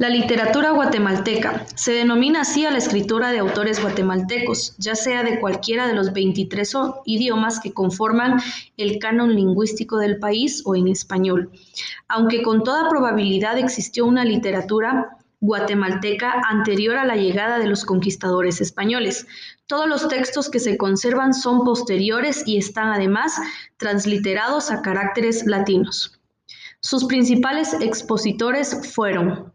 La literatura guatemalteca se denomina así a la escritura de autores guatemaltecos, ya sea de cualquiera de los 23 idiomas que conforman el canon lingüístico del país o en español, aunque con toda probabilidad existió una literatura guatemalteca anterior a la llegada de los conquistadores españoles. Todos los textos que se conservan son posteriores y están además transliterados a caracteres latinos. Sus principales expositores fueron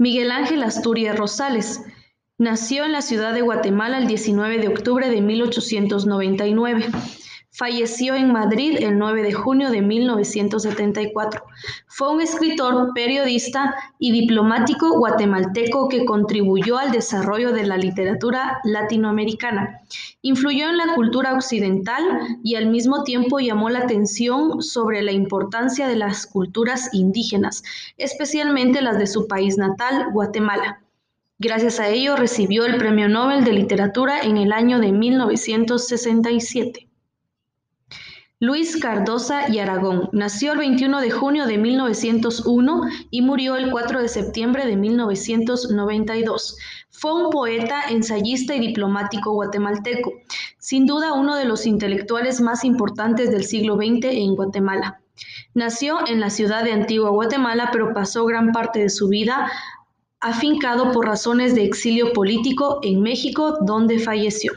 Miguel Ángel Asturias Rosales. Nació en la ciudad de Guatemala el 19 de octubre de 1899. Falleció en Madrid el 9 de junio de 1974. Fue un escritor, periodista y diplomático guatemalteco que contribuyó al desarrollo de la literatura latinoamericana. Influyó en la cultura occidental y al mismo tiempo llamó la atención sobre la importancia de las culturas indígenas, especialmente las de su país natal, Guatemala. Gracias a ello recibió el Premio Nobel de Literatura en el año de 1967. Luis Cardosa y Aragón nació el 21 de junio de 1901 y murió el 4 de septiembre de 1992. Fue un poeta, ensayista y diplomático guatemalteco, sin duda uno de los intelectuales más importantes del siglo XX en Guatemala. Nació en la ciudad de Antigua Guatemala, pero pasó gran parte de su vida afincado por razones de exilio político en México, donde falleció.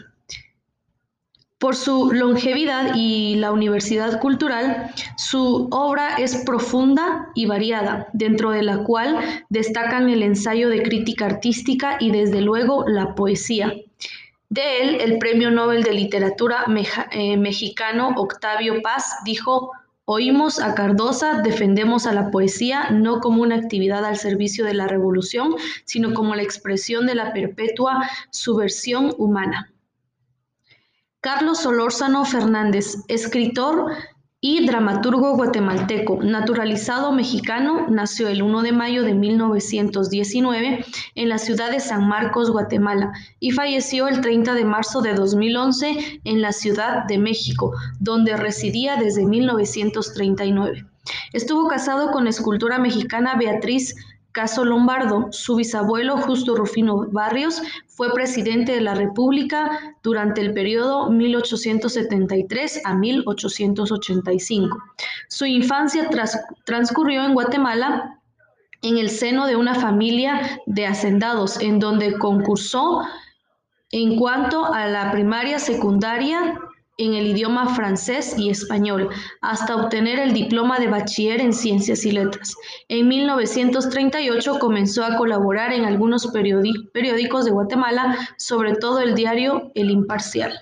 Por su longevidad y la universidad cultural, su obra es profunda y variada, dentro de la cual destacan el ensayo de crítica artística y desde luego la poesía. De él, el Premio Nobel de Literatura eh, mexicano Octavio Paz dijo, Oímos a Cardosa, defendemos a la poesía no como una actividad al servicio de la revolución, sino como la expresión de la perpetua subversión humana. Carlos Solórzano Fernández, escritor y dramaturgo guatemalteco, naturalizado mexicano, nació el 1 de mayo de 1919 en la ciudad de San Marcos, Guatemala, y falleció el 30 de marzo de 2011 en la Ciudad de México, donde residía desde 1939. Estuvo casado con la escultora mexicana Beatriz Caso Lombardo, su bisabuelo Justo Rufino Barrios fue presidente de la República durante el periodo 1873 a 1885. Su infancia transcurrió en Guatemala en el seno de una familia de hacendados, en donde concursó en cuanto a la primaria, secundaria en el idioma francés y español, hasta obtener el diploma de bachiller en ciencias y letras. En 1938 comenzó a colaborar en algunos periódicos de Guatemala, sobre todo el diario El Imparcial.